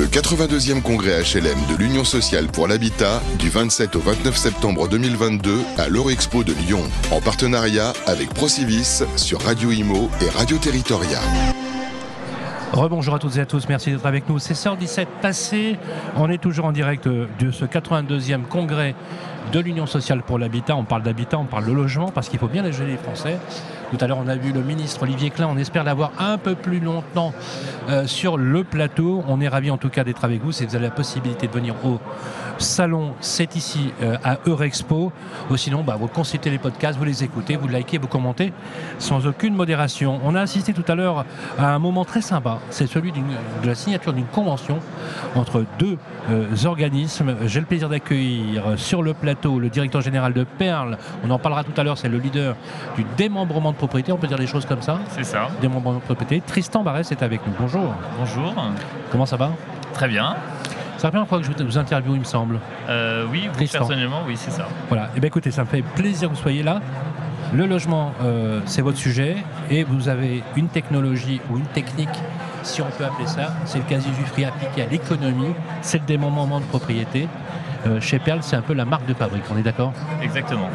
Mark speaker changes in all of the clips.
Speaker 1: Le 82e congrès HLM de l'Union sociale pour l'habitat du 27 au 29 septembre 2022 à l'Eurexpo de Lyon, en partenariat avec Procivis sur Radio Imo et Radio Territoria.
Speaker 2: Rebonjour à toutes et à tous, merci d'être avec nous. C'est 17 passé, on est toujours en direct de ce 82e congrès de l'Union sociale pour l'habitat. On parle d'habitat, on parle de logement parce qu'il faut bien les les Français. Tout à l'heure, on a vu le ministre Olivier Klein. On espère l'avoir un peu plus longtemps euh, sur le plateau. On est ravis en tout cas d'être avec vous. Si vous avez la possibilité de venir au salon, c'est ici euh, à Eurexpo. Ou sinon, bah, vous consultez les podcasts, vous les écoutez, vous likez, vous commentez sans aucune modération. On a assisté tout à l'heure à un moment très sympa. C'est celui de la signature d'une convention entre deux euh, organismes. J'ai le plaisir d'accueillir sur le plateau le directeur général de Perle. On en parlera tout à l'heure. C'est le leader du démembrement de propriété. On peut dire des choses comme ça?
Speaker 3: C'est ça.
Speaker 2: Démembrement de propriété. Tristan Barès est avec nous. Bonjour.
Speaker 3: Bonjour.
Speaker 2: Comment ça va?
Speaker 3: Très bien.
Speaker 2: C'est la première fois que je vous interviewe, il me semble.
Speaker 3: Euh, oui, vous, personnellement, oui, c'est ça.
Speaker 2: Voilà. Eh bien, écoutez, ça me fait plaisir que vous soyez là. Le logement, euh, c'est votre sujet, et vous avez une technologie ou une technique, si on peut appeler ça, c'est le quasi-jufri appliqué à l'économie, c'est le démembrement de propriété. Euh, chez Perle, c'est un peu la marque de fabrique, on est d'accord?
Speaker 3: Exactement.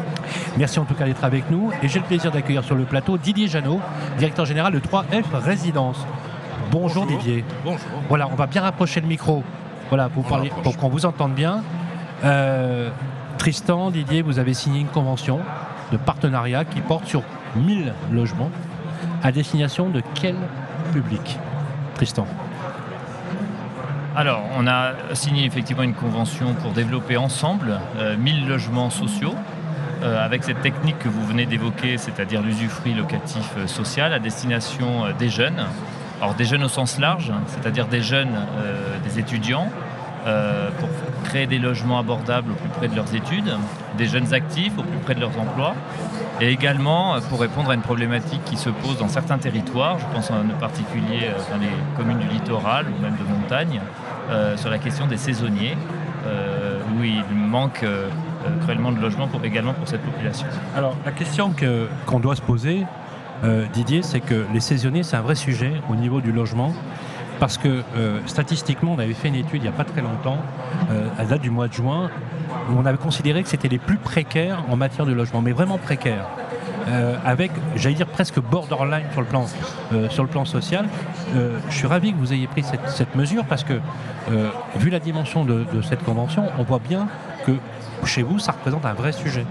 Speaker 2: Merci en tout cas d'être avec nous, et j'ai le plaisir d'accueillir sur le plateau Didier Janot, directeur général de 3F Résidence. Bonjour, Didier.
Speaker 4: Bonjour.
Speaker 2: Voilà, on va bien rapprocher le micro voilà, pour, parler, pour qu'on vous entende bien. Euh, Tristan, Didier, vous avez signé une convention de partenariat qui porte sur 1000 logements. À destination de quel public Tristan?
Speaker 3: Alors, on a signé effectivement une convention pour développer ensemble 1000 euh, logements sociaux euh, avec cette technique que vous venez d'évoquer, c'est-à-dire l'usufruit locatif social à destination des jeunes alors des jeunes au sens large, c'est-à-dire des jeunes, euh, des étudiants, euh, pour créer des logements abordables au plus près de leurs études, des jeunes actifs au plus près de leurs emplois, et également euh, pour répondre à une problématique qui se pose dans certains territoires, je pense en particulier dans les communes du littoral ou même de montagne, sur la question des saisonniers, où il manque cruellement de logements également pour cette population.
Speaker 2: Alors la question qu'on doit se poser, euh, Didier, c'est que les saisonniers, c'est un vrai sujet au niveau du logement. Parce que euh, statistiquement, on avait fait une étude il n'y a pas très longtemps, euh, à date du mois de juin, où on avait considéré que c'était les plus précaires en matière de logement, mais vraiment précaires. avec, j'allais dire presque borderline sur le plan, sur le plan social. je suis ravi que vous ayez pris cette, mesure parce que, vu la dimension de, cette convention, on voit bien que chez vous, ça représente un vrai sujet.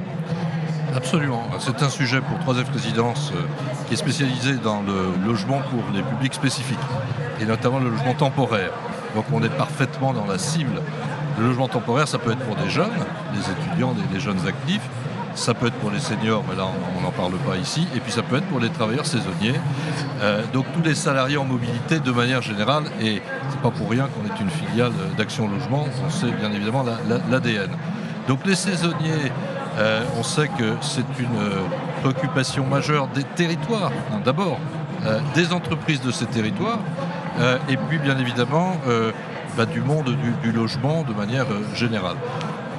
Speaker 4: Absolument. C'est un sujet pour 3F Résidence euh, qui est spécialisé dans le logement pour les publics spécifiques, et notamment le logement temporaire. Donc on est parfaitement dans la cible. Le logement temporaire, ça peut être pour des jeunes, des étudiants, des, jeunes actifs, ça peut être pour les seniors, mais là on n'en parle pas ici, et puis ça peut être pour les travailleurs saisonniers. Euh, donc tous les salariés en mobilité de manière générale, et c'est pas pour rien qu'on est une filiale d'Action Logement, on sait bien évidemment l'ADN. Donc les saisonniers euh, on sait que c'est une euh, préoccupation majeure des territoires, d'abord, euh, des entreprises de ces territoires, et puis bien évidemment bah, du monde du, logement de manière générale.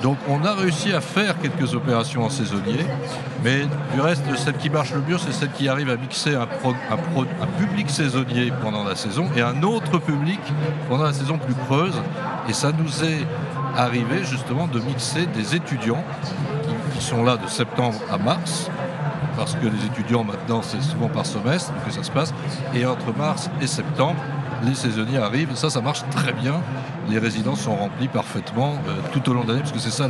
Speaker 4: Donc on a réussi à faire quelques opérations en saisonnier, mais du reste, celle qui marche le mieux, c'est celle qui arrive à mixer un, public saisonnier pendant la saison et un autre public pendant la saison plus creuse. Et ça nous est arrivé justement de mixer des étudiants qui sont là de septembre à mars, parce que les étudiants maintenant c'est souvent par semestre que ça se passe, et entre mars et septembre, les saisonniers arrivent, ça ça marche très bien, les résidences sont remplies parfaitement euh, tout au long de l'année, parce que c'est ça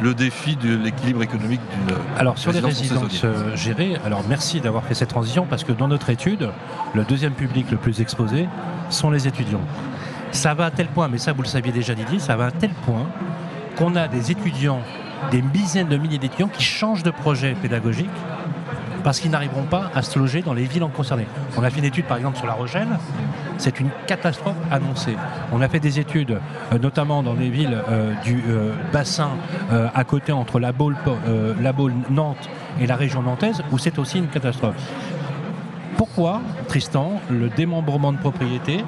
Speaker 4: le, défi de l'équilibre économique d'une
Speaker 2: Alors sur les résidences euh, gérées, alors merci d'avoir fait cette transition, parce que dans notre étude, le deuxième public le plus exposé sont les étudiants. Ça va à tel point, mais ça vous le saviez déjà Didier, ça va à tel point qu'on a des étudiants des dizaines de milliers d'étudiants qui changent de projet pédagogique parce qu'ils n'arriveront pas à se loger dans les villes en concernées. On a fait une étude par exemple sur La Rochelle, c'est une catastrophe annoncée. On a fait des études euh, notamment dans les villes euh, du euh, bassin à côté entre la Baule, la Baule, Nantes et la région nantaise où c'est aussi une catastrophe. Pourquoi, Tristan, le démembrement de propriété?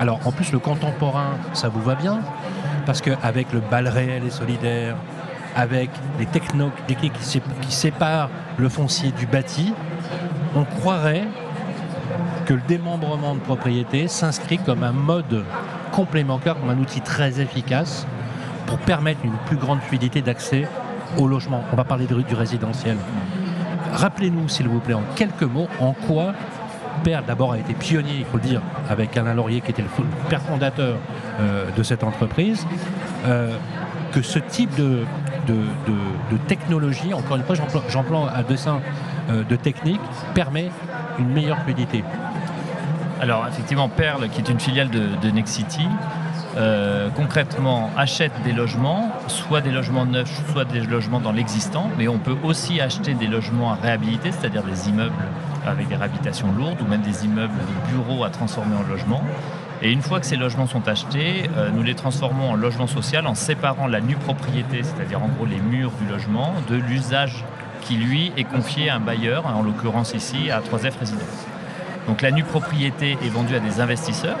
Speaker 2: Alors en plus le contemporain, ça vous va bien? Parce qu'avec le bal réel et solidaire, avec les techniques qui séparent le foncier du bâti, on croirait que le démembrement de propriété s'inscrit comme un mode complémentaire comme un outil très efficace pour permettre une plus grande fluidité d'accès au logement. On va parler de, du résidentiel. Rappelez-nous, s'il vous plaît, en quelques mots, en quoi Père d'abord a été pionnier, il faut le dire, avec Alain Laurier qui était le père fondateur euh, de cette entreprise, euh, que ce type de, de, technologie, encore une fois j'emploie à dessin euh, de technique, permet une meilleure fluidité.
Speaker 3: Alors effectivement, Perle, qui est une filiale de, Nexity, euh, concrètement achète des logements, soit des logements neufs, soit des logements dans l'existant, mais on peut aussi acheter des logements à réhabiliter, c'est-à-dire des immeubles avec des réhabilitations lourdes ou même des immeubles de bureaux à transformer en logements. Et une fois que ces logements sont achetés, euh, nous les transformons en logement social en séparant la nue propriété, c'est-à-dire en gros les murs du logement, de l'usage qui lui est confié à un bailleur, en l'occurrence ici à 3F Résidence. Donc la nue propriété est vendue à des investisseurs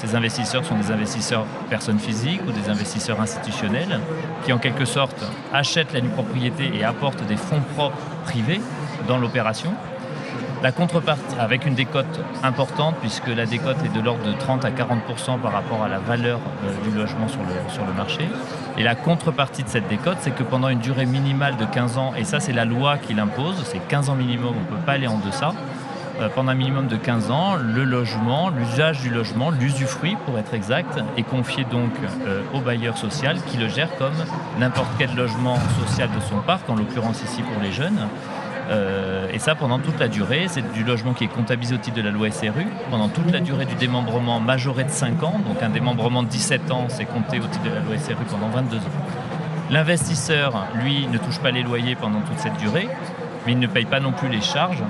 Speaker 3: ces investisseurs sont des investisseurs personnes physiques ou des investisseurs institutionnels qui en quelque sorte achètent la nue propriété et apportent des fonds propres privés dans l'opération. La contrepartie, avec une décote importante, puisque la décote est de l'ordre de 30 à 40% par rapport à la valeur euh, du logement sur le, marché. Et la contrepartie de cette décote, c'est que pendant une durée minimale de 15 ans, et ça c'est la loi qui l'impose, c'est 15 ans minimum, on ne peut pas aller en deçà, euh, pendant un minimum de 15 ans, le logement, l'usage du logement, l'usufruit pour être exact, est confié donc euh, au bailleur social qui le gère comme n'importe quel logement social de son parc, en l'occurrence ici pour les jeunes. Euh, et ça pendant toute la durée. C'est du logement qui est comptabilisé au titre de la loi SRU. Pendant toute la durée du démembrement majoré de 5 ans, donc un démembrement de 17 ans, c'est compté au titre de la loi SRU pendant 22 ans. L'investisseur, lui, ne touche pas les loyers pendant toute cette durée, mais il ne paye pas non plus les charges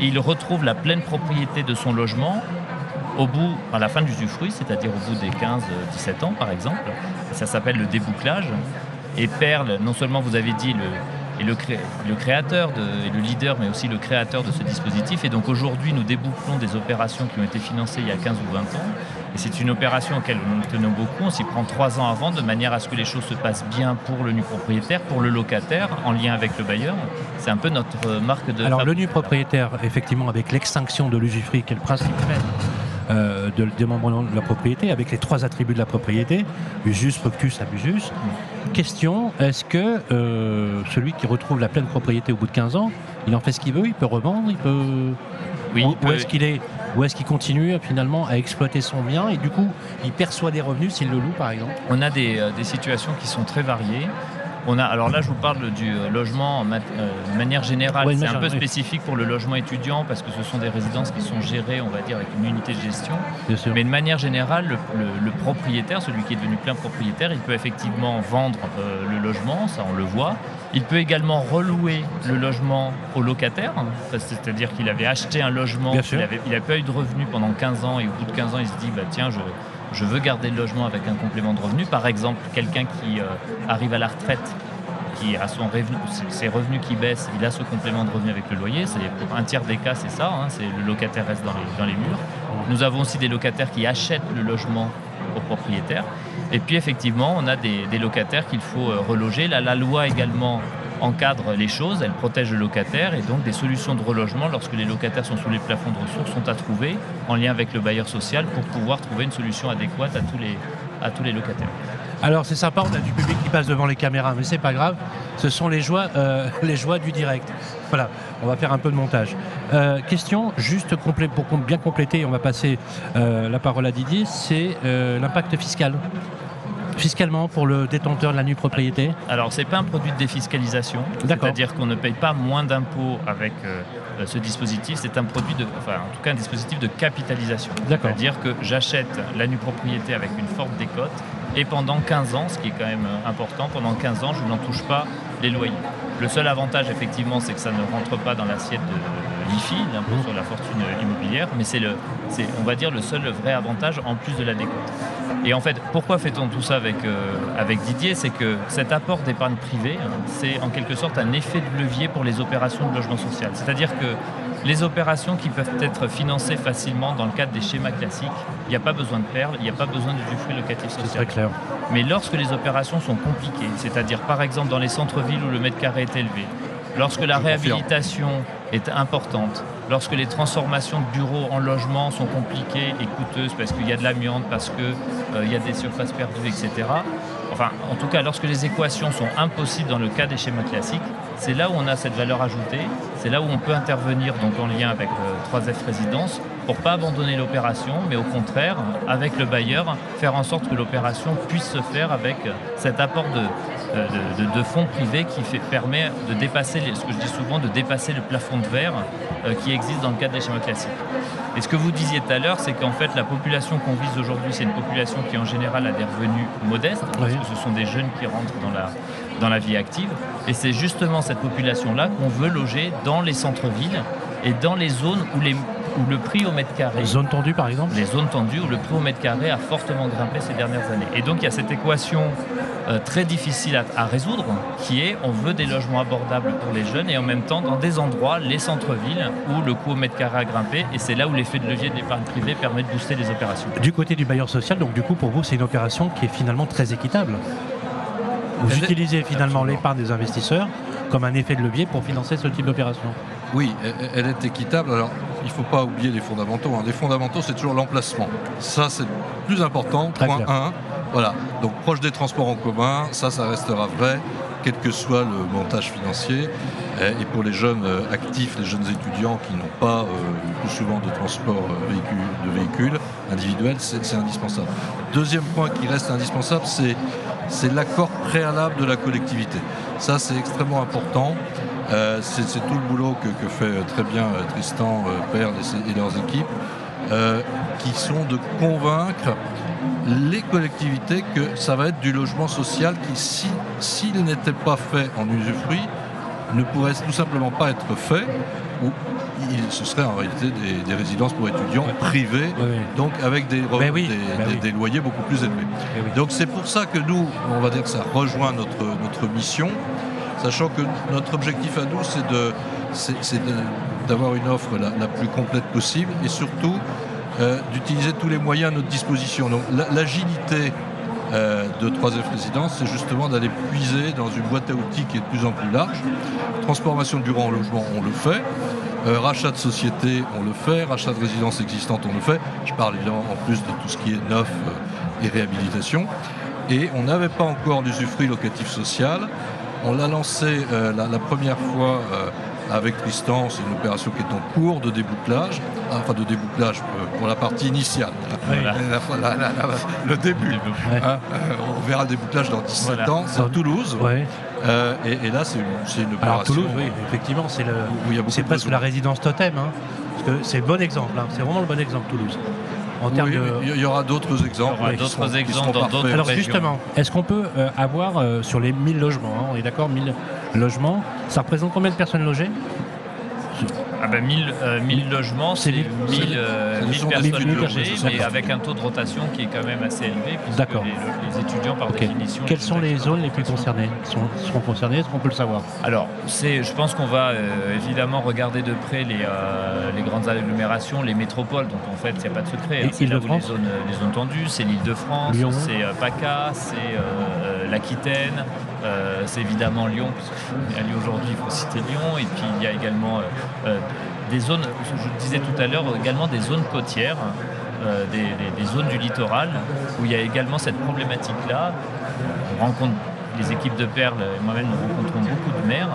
Speaker 3: il retrouve la pleine propriété de son logement à la fin du usufruit, c'est-à-dire au bout des 15-17 ans par exemple. Ça s'appelle le débouclage. Et Perle, non seulement vous avez dit le, et le, créateur, et le leader, mais aussi le créateur de ce dispositif. Et donc aujourd'hui, nous débouclons des opérations qui ont été financées il y a 15 ou 20 ans. Et c'est une opération auquel nous tenons beaucoup. On s'y prend trois ans avant, de manière à ce que les choses se passent bien pour le nu propriétaire, pour le locataire, en lien avec le bailleur. C'est un peu notre marque de.
Speaker 2: Alors le nu propriétaire, effectivement, avec l'extinction de l'usufruit, qui est le principe même euh, de démembrement de la propriété, avec les trois attributs de la propriété, usus, fructus, abusus. Question, est-ce que euh, celui qui retrouve la pleine propriété au bout de 15 ans, il en fait ce qu'il veut, il peut revendre, il peut... Oui, ou, est-ce qu'il est, est-ce qu'il continue finalement à exploiter son bien et du coup il perçoit des revenus s'il le loue par exemple?
Speaker 3: On a des, euh, des situations qui sont très variées alors là, je vous parle du euh, logement euh, de manière générale. c'est un peu spécifique pour le logement étudiant parce que ce sont des résidences qui sont gérées, on va dire, avec une unité de gestion. Mais de manière générale, le, propriétaire, celui qui est devenu plein propriétaire, il peut effectivement vendre euh, le logement, ça on le voit. Il peut également relouer le logement au locataire, c'est-à-dire qu'il avait acheté un logement, il n'avait pas eu de revenus pendant 15 ans et au bout de 15 ans, il se dit bah, tiens, je, je veux garder le logement avec un complément de revenu. Par exemple, quelqu'un qui euh, arrive à la retraite, qui a son revenu, ses revenus qui baissent, il a ce complément de revenu avec le loyer. C'est un tiers des cas, c'est ça. Hein, c'est le locataire reste dans les, murs. Nous avons aussi des locataires qui achètent le logement au propriétaire. Et puis effectivement, on a des, locataires qu'il faut euh, reloger. Là, la loi également encadre les choses, elle protège le locataire et donc des solutions de relogement lorsque les locataires sont sous les plafonds de ressources sont à trouver en lien avec le bailleur social pour pouvoir trouver une solution adéquate à tous les, locataires.
Speaker 2: Alors c'est sympa, on a du public qui passe devant les caméras, mais c'est pas grave. Ce sont les joies, euh, du direct. Voilà, on va faire un peu de montage. Euh, question juste pour bien compléter, on va passer euh, la parole à Didier, c'est l'impact fiscal fiscalement pour le détenteur de la nue propriété
Speaker 3: Alors, ce n'est pas un produit de défiscalisation, c'est-à-dire qu'on ne paye pas moins d'impôts avec euh, euh, ce dispositif, c'est un produit de, enfin, en tout cas un dispositif de capitalisation. C'est-à-dire que j'achète la nue propriété avec une forte décote et pendant 15 ans, ce qui est quand même euh, important, pendant 15 ans, je n'en touche pas les loyers. Le seul avantage, effectivement, c'est que ça ne rentre pas dans l'assiette de l'IFI, l'impôt mmh. sur la fortune immobilière, mais c'est, on va dire, le seul vrai avantage en plus de la décote. Et en fait, pourquoi fait-on tout ça avec, euh, avec Didier? C'est que cet apport d'épargne privée, c'est en quelque sorte un effet de levier pour les opérations de logement social. C'est-à-dire que les opérations qui peuvent être financées facilement dans le cadre des schémas classiques, il n'y a pas besoin de perles, il n'y a pas besoin de fruit locatif social.
Speaker 2: C'est très clair.
Speaker 3: Mais lorsque les opérations sont compliquées, c'est-à-dire par exemple dans les centres-villes où le mètre carré est élevé, lorsque la réhabilitation est importante. Lorsque les transformations de bureaux en logements sont compliquées et coûteuses parce qu'il y a de l'amiante, parce qu'il euh, y a des surfaces perdues, etc. Enfin, en tout cas, lorsque les équations sont impossibles dans le cas des schémas classiques, c'est là où on a cette valeur ajoutée, c'est là où on peut intervenir donc en lien avec 3F euh, Résidence pour pas abandonner l'opération, mais au contraire, avec le bailleur, faire en sorte que l'opération puisse se faire avec cet apport de, euh, de, fonds privés qui fait, permet de dépasser, ce que je dis souvent, de dépasser le plafond de verre euh, qui existe dans le cadre des schémas classiques. Et ce que vous disiez tout à l'heure, c'est qu'en fait, la population qu'on vise aujourd'hui, c'est une population qui en général a des revenus modestes, parce que ce sont des jeunes qui rentrent dans la, dans la vie active. Et c'est justement cette population-là qu'on veut loger dans les centres-villes et dans les zones où les où le prix au mètre carré.
Speaker 2: Les zones tendues par exemple
Speaker 3: Les zones tendues où le prix au mètre carré a fortement grimpé ces dernières années. Et donc il y a cette équation euh, très difficile à, résoudre qui est on veut des logements abordables pour les jeunes et en même temps dans des endroits, les centres-villes, où le coût au mètre carré a grimpé et c'est là où l'effet de levier de l'épargne privée permet de booster les opérations.
Speaker 2: Du côté du bailleur social, donc du coup pour vous c'est une opération qui est finalement très équitable. Vous utilisez finalement l'épargne des investisseurs comme un effet de levier pour financer ce type d'opération.
Speaker 4: Oui, elle est équitable. Alors, il ne faut pas oublier les fondamentaux. Hein. Les fondamentaux, c'est toujours l'emplacement. Ça, c'est le plus important. Point 1. Voilà. Donc, proche des transports en commun, ça, ça restera vrai, quel que soit le montage financier. Et pour les jeunes euh, actifs, les jeunes étudiants qui n'ont pas euh, plus souvent de transport euh, de véhicules individuels, c'est indispensable. Deuxième point qui reste indispensable, c'est l'accord préalable de la collectivité. Ça, c'est extrêmement important. Euh, c'est tout le boulot que, fait très bien euh, Tristan, euh, Père et, leurs équipes, qui sont de convaincre les collectivités que ça va être du logement social qui, s'il n'était pas fait en usufruit, ne pourrait tout simplement pas être fait, ou ce serait en réalité des, résidences pour étudiants privées, donc avec des, ben ben des, loyers beaucoup plus élevés. Ben donc c'est pour ça que nous, on va dire que ça rejoint notre, notre mission sachant que notre objectif à nous, c'est d'avoir une offre la, plus complète possible et surtout euh, d'utiliser tous les moyens à notre disposition. Donc l'agilité euh, de 3F Résidence, c'est justement d'aller puiser dans une boîte à outils qui est de plus en plus large. Transformation bureaux en logement, on le fait. Euh, rachat de société, on le fait. Rachat de résidences existantes, on le fait. Je parle évidemment en plus de tout ce qui est neuf et réhabilitation. Et on n'avait pas encore l'usufruit locatif social. On l'a lancé euh, la, première fois euh, avec Tristan, c'est une opération qui est en cours de débouclage, enfin de débouclage euh, pour la partie initiale. le début. Hein, on verra le débouclage dans 17 ans, c'est à Toulouse. et, là, c'est une, opération.
Speaker 2: Alors, Toulouse, oui, effectivement, c'est presque la résidence totem. Hein, c'est le bon exemple, hein. c'est vraiment le bon exemple, Toulouse.
Speaker 4: Il y aura d'autres exemples.
Speaker 3: d'autres exemples dans d'autres
Speaker 2: Alors justement, est-ce qu'on peut euh, avoir euh, sur les 1000 logements, hein, on est d'accord, 1000 logements, ça représente combien de personnes logées?
Speaker 3: Ah ben 1000, euh, logements, c'est 1000, euh, personnes logées, mais avec un taux de rotation qui est quand même assez élevé, puisque les, étudiants, par définition...
Speaker 2: Quelles sont les zones les plus concernées? Sont, seront concernées Est-ce qu'on peut le savoir?
Speaker 3: Alors, je pense qu'on va euh, évidemment regarder de près les, les, grandes agglomérations, les métropoles, donc en fait, il n'y a pas de secret. Hein, c'est les zones, les zones tendues, c'est l'île de France, c'est PACA, c'est l'Aquitaine, euh, c'est évidemment Lyon, a lieu aujourd'hui, il faut citer Lyon. Et puis il y a également euh, euh, des zones, je disais tout à l'heure, également des zones côtières. des, zones du littoral où il y a également cette problématique-là. On rencontre les équipes de Perles, moi-même nous rencontrons beaucoup de maires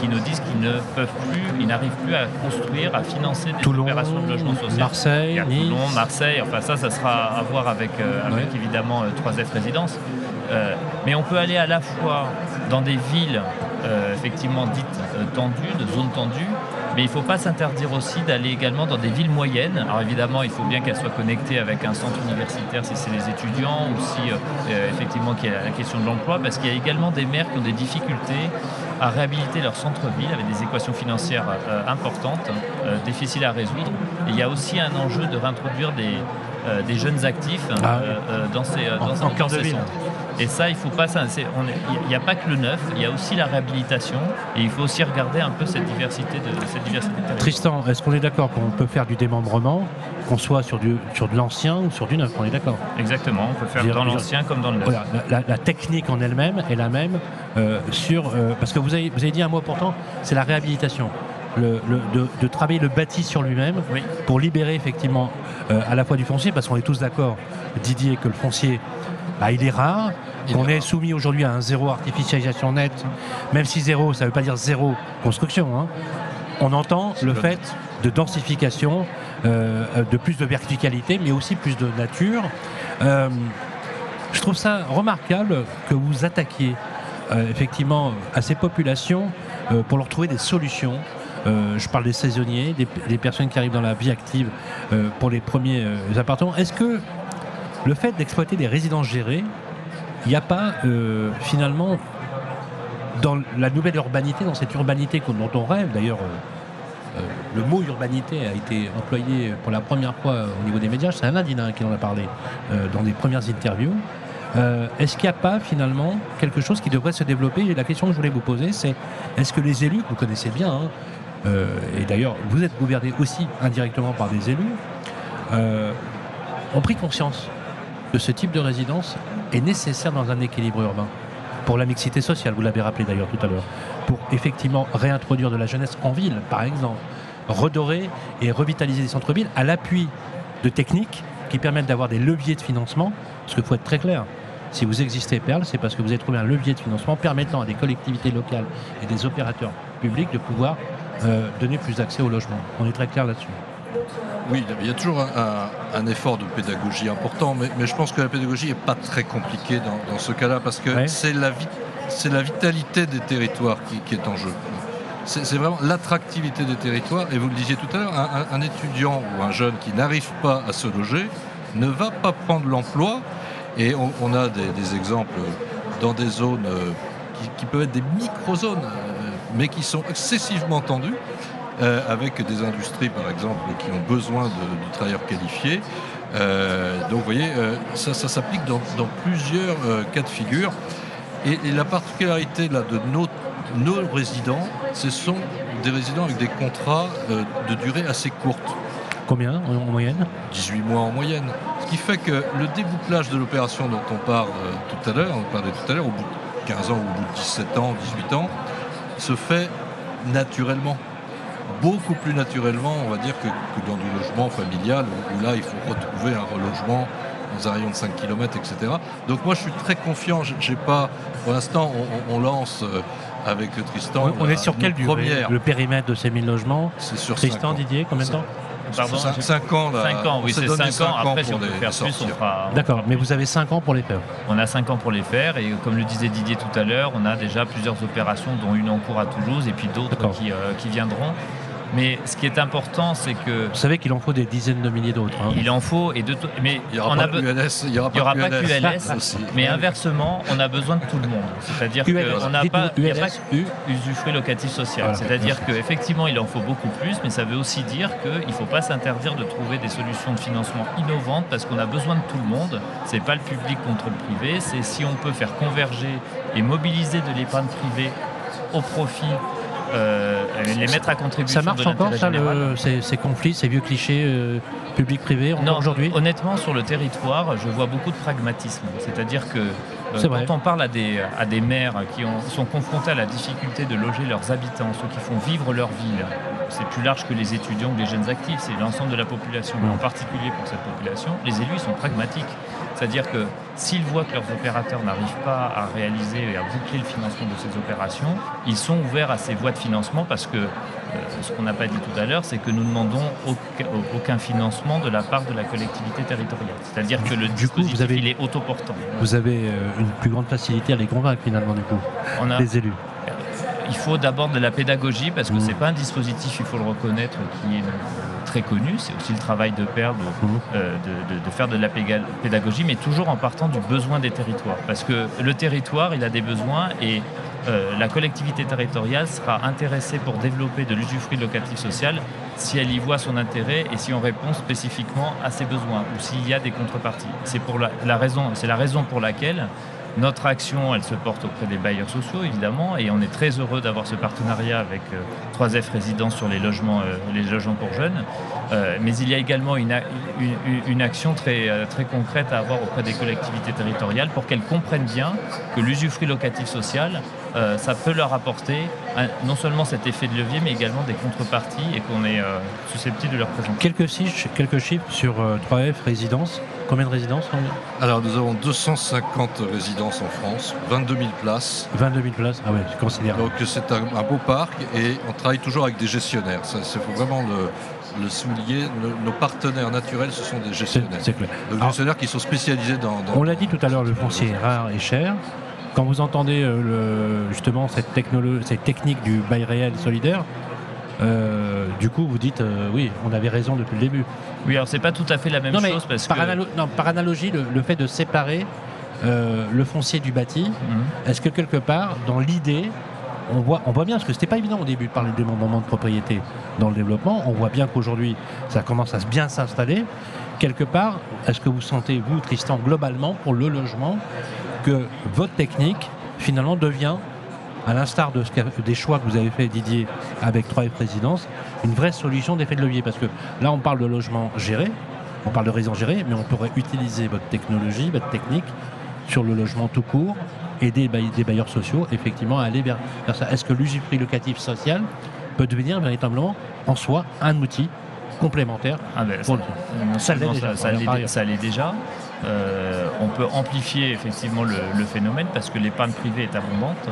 Speaker 3: qui nous disent qu'ils ne peuvent plus, ils n'arrivent plus à construire, à financer des opérations de logement social.
Speaker 2: Marseille,
Speaker 3: Toulon, Marseille, enfin ça, ça sera à voir avec, avec évidemment 3F Résidence. Euh, mais on peut aller à la fois dans des villes euh, effectivement dites euh, tendues, de zones tendues, mais il ne faut pas s'interdire aussi d'aller également dans des villes moyennes. Alors évidemment, il faut bien qu'elles soient connectées avec un centre universitaire si c'est les étudiants ou si effectivement qu'il y a la question de l'emploi, parce qu'il y a également des maires qui ont des difficultés à réhabiliter leur centre-ville avec des équations financières importantes, difficiles à résoudre. Et il y a aussi un enjeu de réintroduire des, des jeunes actifs ah dans ces, dans,
Speaker 2: en, de ville.
Speaker 3: Et ça, il faut pas. Il n'y a pas que le neuf, il y a aussi la réhabilitation. Et il faut aussi regarder un peu cette diversité de cette diversité.
Speaker 2: Tristan, est-ce qu'on est, d'accord qu'on peut faire du démembrement, qu'on soit sur, du, sur de l'ancien ou sur du neuf? On est d'accord
Speaker 3: Exactement, on peut faire dans l'ancien comme dans le neuf.
Speaker 2: la, technique en elle-même est la même euh, sur. Euh, parce que vous avez, vous avez dit un mot important, c'est la réhabilitation. de, travailler le bâti sur lui-même pour libérer effectivement euh, à la fois du foncier, parce qu'on est tous d'accord, Didier, que le foncier, bah, il est rare, qu'on est soumis aujourd'hui à un zéro artificialisation nette, même si zéro, ça ne veut pas dire zéro construction. Hein. On entend le fait de densification, euh, de plus de verticalité, mais aussi plus de nature. Euh, je trouve ça remarquable que vous attaquiez effectivement à ces populations pour leur trouver des solutions euh, je parle des saisonniers, des, personnes qui arrivent dans la vie active euh, pour les premiers euh, appartements. Est-ce que le fait d'exploiter des résidences gérées, il n'y a pas finalement dans la nouvelle urbanité, dans cette urbanité dont on rêve, d'ailleurs, le mot urbanité a été employé pour la première fois au niveau des médias, c'est Alain Dinin qui en a parlé dans des premières interviews. est-ce qu'il n'y a pas finalement quelque chose qui devrait se développer? Et la question que je voulais vous poser, c'est est-ce que les élus, que vous connaissez bien, hein, euh, et d'ailleurs vous êtes gouverné aussi indirectement par des élus, euh, ont pris conscience ce type de résidence est nécessaire dans un équilibre urbain pour la mixité sociale, vous l'avez rappelé d'ailleurs tout à l'heure, pour effectivement réintroduire de la jeunesse en ville, par exemple, redorer et revitaliser les centres-villes à l'appui de techniques qui permettent d'avoir des leviers de financement, parce qu'il faut être très clair, si vous existez Perle, c'est parce que vous avez trouvé un levier de financement permettant à des collectivités locales et des opérateurs publics de pouvoir euh, donner plus d'accès au logement. On est très clair là-dessus.
Speaker 4: Oui, il y a toujours un, effort de pédagogie important, mais, je pense que la pédagogie n'est pas très compliquée dans, ce cas-là, parce que c'est la, la, vitalité des territoires qui, est en jeu. C'est vraiment l'attractivité des territoires, et vous le disiez tout à l'heure, un, étudiant ou un jeune qui n'arrive pas à se loger ne va pas prendre l'emploi, et on, a des, exemples dans des zones euh, qui, qui peuvent être des micro-zones mais qui sont excessivement tendus, euh, avec des industries par exemple qui ont besoin de, travailleurs qualifiés. Euh, donc vous voyez, euh, ça, s'applique dans, plusieurs cas de figure. Et, la particularité là, de nos, nos résidents, ce sont des résidents avec des contrats de durée assez courte.
Speaker 2: Combien en moyenne?
Speaker 4: 18 mois en moyenne. Ce qui fait que le débouclage de l'opération dont on parle tout à l'heure, on parlait tout à l'heure, au bout de 15 ans au bout de 17 ans, 18 ans, se fait naturellement. Beaucoup plus naturellement, on va dire, que, dans du logement familial, où, là, il faut retrouver un relogement dans un rayon de 5 km, etc. Donc moi, je suis très confiant. J'ai pas, pour l'instant, on, lance euh, avec Tristan.
Speaker 2: On, est sur quelle durée Le périmètre de ces 1000 logements?
Speaker 4: C'est sur
Speaker 2: Tristan, Didier, combien de temps?
Speaker 4: Pardon 5 ans là.
Speaker 3: 5 ans, oui, c'est 5 ans. Après, si on peut faire plus, on fera.
Speaker 2: D'accord, mais vous avez 5 ans pour les faire
Speaker 3: On a 5 ans pour les faire, et comme le disait Didier tout à l'heure, on a déjà plusieurs opérations, dont une en cours à Toulouse, et puis d'autres qui, euh, qui viendront. Mais ce qui est important, c'est que.
Speaker 2: Vous savez qu'il en faut des dizaines de milliers d'autres. Hein.
Speaker 3: Il en faut, et de
Speaker 4: mais il n'y aura, pas QLS,
Speaker 3: il y aura, pas, QLS, mais inversement, on a besoin de tout le monde. C'est-à-dire qu'on n'a pas, ULS, usufruit locatif social. C'est-à-dire qu'effectivement, il en faut beaucoup plus, mais ça veut aussi dire qu'il ne faut pas s'interdire de trouver des solutions de financement innovantes parce qu'on a besoin de tout le monde. Ce n'est pas le public contre le privé, c'est si on peut faire converger et mobiliser de l'épargne privée au profit euh, les mettre à contribution.
Speaker 2: Ça marche encore, ça, ces, conflits, ces vieux clichés euh, public-privé aujourd'hui
Speaker 3: Honnêtement, sur le territoire, je vois beaucoup de pragmatisme. C'est-à-dire que euh, quand on parle à des, à des maires qui sont confrontés à la difficulté de loger leurs habitants, ceux qui font vivre leur ville, c'est plus large que les étudiants ou les jeunes actifs, c'est l'ensemble de la population, mais en particulier pour cette population, les élus sont pragmatiques. C'est-à-dire que s'ils voient que leurs opérateurs n'arrivent pas à réaliser et à boucler le financement de ces opérations, ils sont ouverts à ces voies de financement parce que euh, ce qu'on n'a pas dit tout à l'heure, c'est que nous ne demandons aucun, financement de la part de la collectivité territoriale. C'est-à-dire que le du coup, vous avez, il est autoportant.
Speaker 2: Vous avez euh, une plus grande facilité à les convaincre finalement du coup, On a, les élus
Speaker 3: il faut d'abord de la pédagogie parce que mmh. ce n'est pas un dispositif, il faut le reconnaître, qui est très connu. C'est aussi le travail de père mmh. euh, de, faire de la pédagogie, mais toujours en partant du besoin des territoires. Parce que le territoire, il a des besoins et euh, la collectivité territoriale sera intéressée pour développer de l'usufruit locatif social si elle y voit son intérêt et si on répond spécifiquement à ses besoins ou s'il y a des contreparties. C'est la raison, la raison pour laquelle notre action, elle se porte auprès des bailleurs sociaux, évidemment, et on est très heureux d'avoir ce partenariat avec 3F euh, Résidence sur les logements, euh, les logements pour jeunes. Euh, mais il y a également une, action très concrète à avoir auprès des collectivités territoriales pour qu'elles comprennent bien que l'usufruit locatif social, ça peut leur apporter non seulement cet effet de levier, mais également des contreparties et qu'on est euh, susceptible de leur présenter.
Speaker 2: Quelques chiffres, quelques chiffres sur 3F résidences. Combien de résidences
Speaker 4: Alors nous avons 250 résidences en France, 22 000 places.
Speaker 2: 22 000 places, ah ouais, c'est considérable.
Speaker 4: Donc c'est un, beau parc et on travaille toujours avec des gestionnaires. Il faut vraiment le, souligner. Nos, partenaires naturels, ce sont des gestionnaires.
Speaker 2: C'est clair.
Speaker 4: Des gestionnaires qui sont spécialisés dans...
Speaker 2: on l'a dit tout à l'heure, le foncier est rare et cher. Quand vous entendez euh, justement cette, cette technique du bail réel solidaire, euh, du coup, vous dites euh, oui, on avait raison depuis le début.
Speaker 3: Oui, alors c'est pas tout à fait la même chose parce
Speaker 2: par,
Speaker 3: que...
Speaker 2: non, par analogie, le, fait de séparer le foncier du bâti, mhm. est-ce que quelque part, dans l'idée, on voit, on voit bien, parce que c'était pas évident au début de parler de démembrement de propriété dans le développement, on voit bien qu'aujourd'hui, ça commence à bien s'installer. Quelque part, est-ce que vous sentez, vous, Tristan, globalement, pour le logement, que votre technique, finalement, devient, à l'instar de ce des choix que vous avez fait, Didier, avec trois présidences, une vraie solution d'effet de levier. Parce que là, on parle de logement géré, on parle de résidence gérée, mais on pourrait utiliser votre technologie, votre technique sur le logement tout court, aider des bailleurs sociaux, effectivement, à aller vers, ça. Est-ce que l'usufruit locatif social peut devenir véritablement en soi un outil complémentaire
Speaker 3: ah ben, ça, ça l'est déjà. Euh, on peut amplifier effectivement le, phénomène parce que l'épargne privée est abondante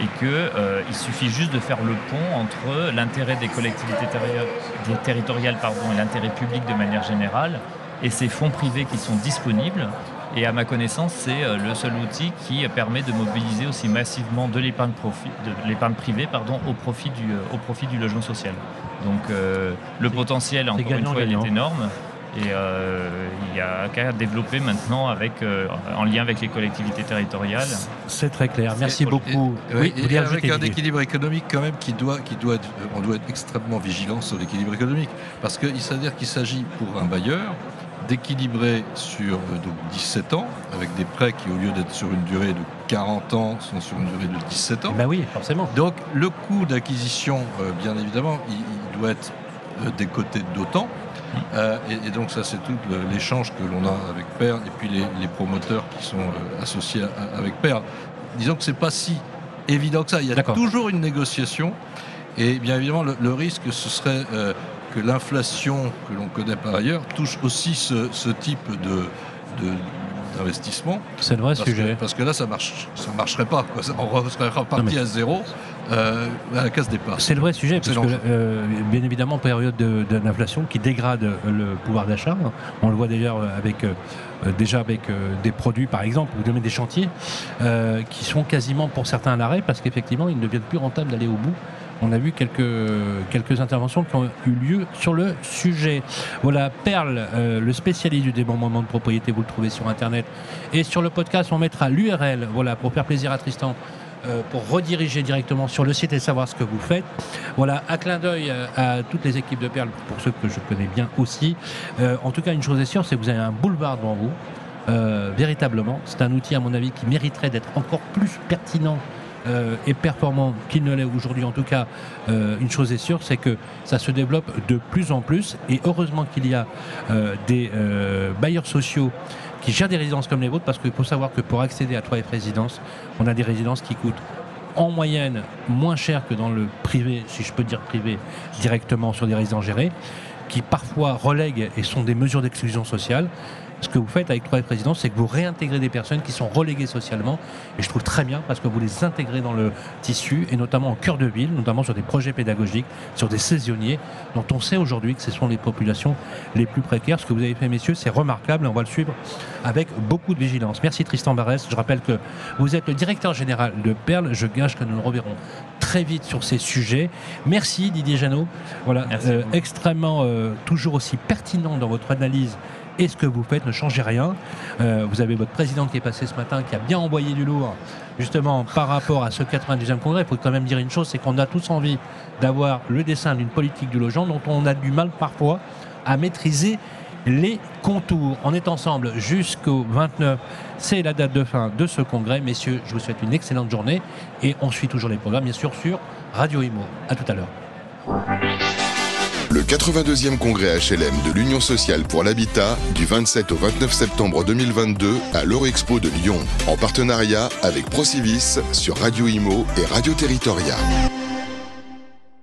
Speaker 3: et qu'il euh, suffit juste de faire le pont entre l'intérêt des collectivités territoriales pardon, et l'intérêt public de manière générale et ces fonds privés qui sont disponibles. Et à ma connaissance, c'est euh, le seul outil qui permet de mobiliser aussi massivement de l'épargne privée pardon, au, profit du, au profit du logement social. Donc le potentiel, encore une fois, il est énorme. Et euh, il y a qu'à développer maintenant avec, euh, en lien avec les collectivités territoriales.
Speaker 2: C'est très clair. Merci beaucoup.
Speaker 4: oui, et avec un équilibre économique quand même qui doit, qui doit on doit être extrêmement vigilant sur l'équilibre économique. Parce qu'il s'avère qu'il s'agit pour un bailleur d'équilibrer sur euh, donc 17 ans, avec des prêts qui, au lieu d'être sur une durée de 40 ans, sont sur une durée de 17 ans.
Speaker 2: Ben oui, forcément.
Speaker 4: Donc le coût d'acquisition, bien évidemment, il, doit être décoté d'autant. Euh, et, donc ça c'est tout l'échange que l'on a avec Perle et puis les, promoteurs qui sont euh, associés avec Perle. Disons que c'est pas si évident que ça. Il y a toujours une négociation et bien évidemment le, risque ce serait euh, que l'inflation que l'on connaît par ailleurs touche aussi ce, type de, d'investissement.
Speaker 2: C'est le vrai sujet.
Speaker 4: parce que là, ça marche, ça marcherait pas. On serait reparti à zéro. Euh, à la case départ.
Speaker 2: C'est le vrai sujet, parce que euh, bien évidemment, période d'inflation qui dégrade le pouvoir d'achat. On le voit d'ailleurs avec euh, déjà avec des produits, par exemple, vous donnez des chantiers qui sont quasiment pour certains à l'arrêt parce qu'effectivement, ils ne deviennent plus rentables d'aller au bout on a vu quelques, quelques interventions qui ont eu lieu sur le sujet. Voilà, Perle, le spécialiste du démembrement de propriété, vous le trouvez sur Internet. Et sur le podcast, on mettra l'URL, voilà, pour faire plaisir à Tristan. Euh, pour rediriger directement sur le site et savoir ce que vous faites. Voilà, un clin d'œil euh, à toutes les équipes de Perle, pour ceux que je connais bien aussi. Euh, en tout cas, une chose est sûre, c'est que vous avez un boulevard devant vous. véritablement, c'est un outil à mon avis qui mériterait d'être encore plus pertinent et performant qu'il ne l'est aujourd'hui. En tout cas, une chose est sûre, c'est que ça se développe de plus en plus. Et heureusement qu'il y a des bailleurs sociaux qui gèrent des résidences comme les vôtres, parce qu'il faut savoir que pour accéder à 3F Résidences, on a des résidences qui coûtent en moyenne moins cher que dans le privé, si je peux dire privé, directement sur des résidences gérées, qui parfois relèguent et sont des mesures d'exclusion sociale ce que vous faites avec Trois Présidents, c'est que vous réintégrez des personnes qui sont reléguées socialement. Et je trouve très bien parce que vous les intégrez dans le tissu et notamment en cœur de ville, notamment sur des projets pédagogiques, sur des saisonniers, dont on sait aujourd'hui que ce sont les populations les plus précaires. Ce que vous avez fait, messieurs, c'est remarquable et on va le suivre avec beaucoup de vigilance. Merci Tristan Barès. Je rappelle que vous êtes le directeur général de Perle. Je gage que nous nous reverrons très vite sur ces sujets. Merci Didier Janot. Voilà, euh, extrêmement euh, toujours aussi pertinent dans votre analyse et ce que vous faites ne changez rien. Euh, vous avez votre président qui est passé ce matin, qui a bien envoyé du lourd, justement, par rapport à ce 92e congrès. Il faut quand même dire une chose, c'est qu'on a tous envie d'avoir le dessin d'une politique du logement dont on a du mal parfois à maîtriser les contours. On est ensemble jusqu'au 29. C'est la date de fin de ce congrès. Messieurs, je vous souhaite une excellente journée et on suit toujours les programmes, bien sûr, sur Radio Imo. À tout à l'heure.
Speaker 1: Le 82e congrès HLM de l'Union sociale pour l'habitat du 27 au 29 septembre 2022 à l'Eurexpo de Lyon, en partenariat avec Procivis sur Radio Imo et Radio Territoria.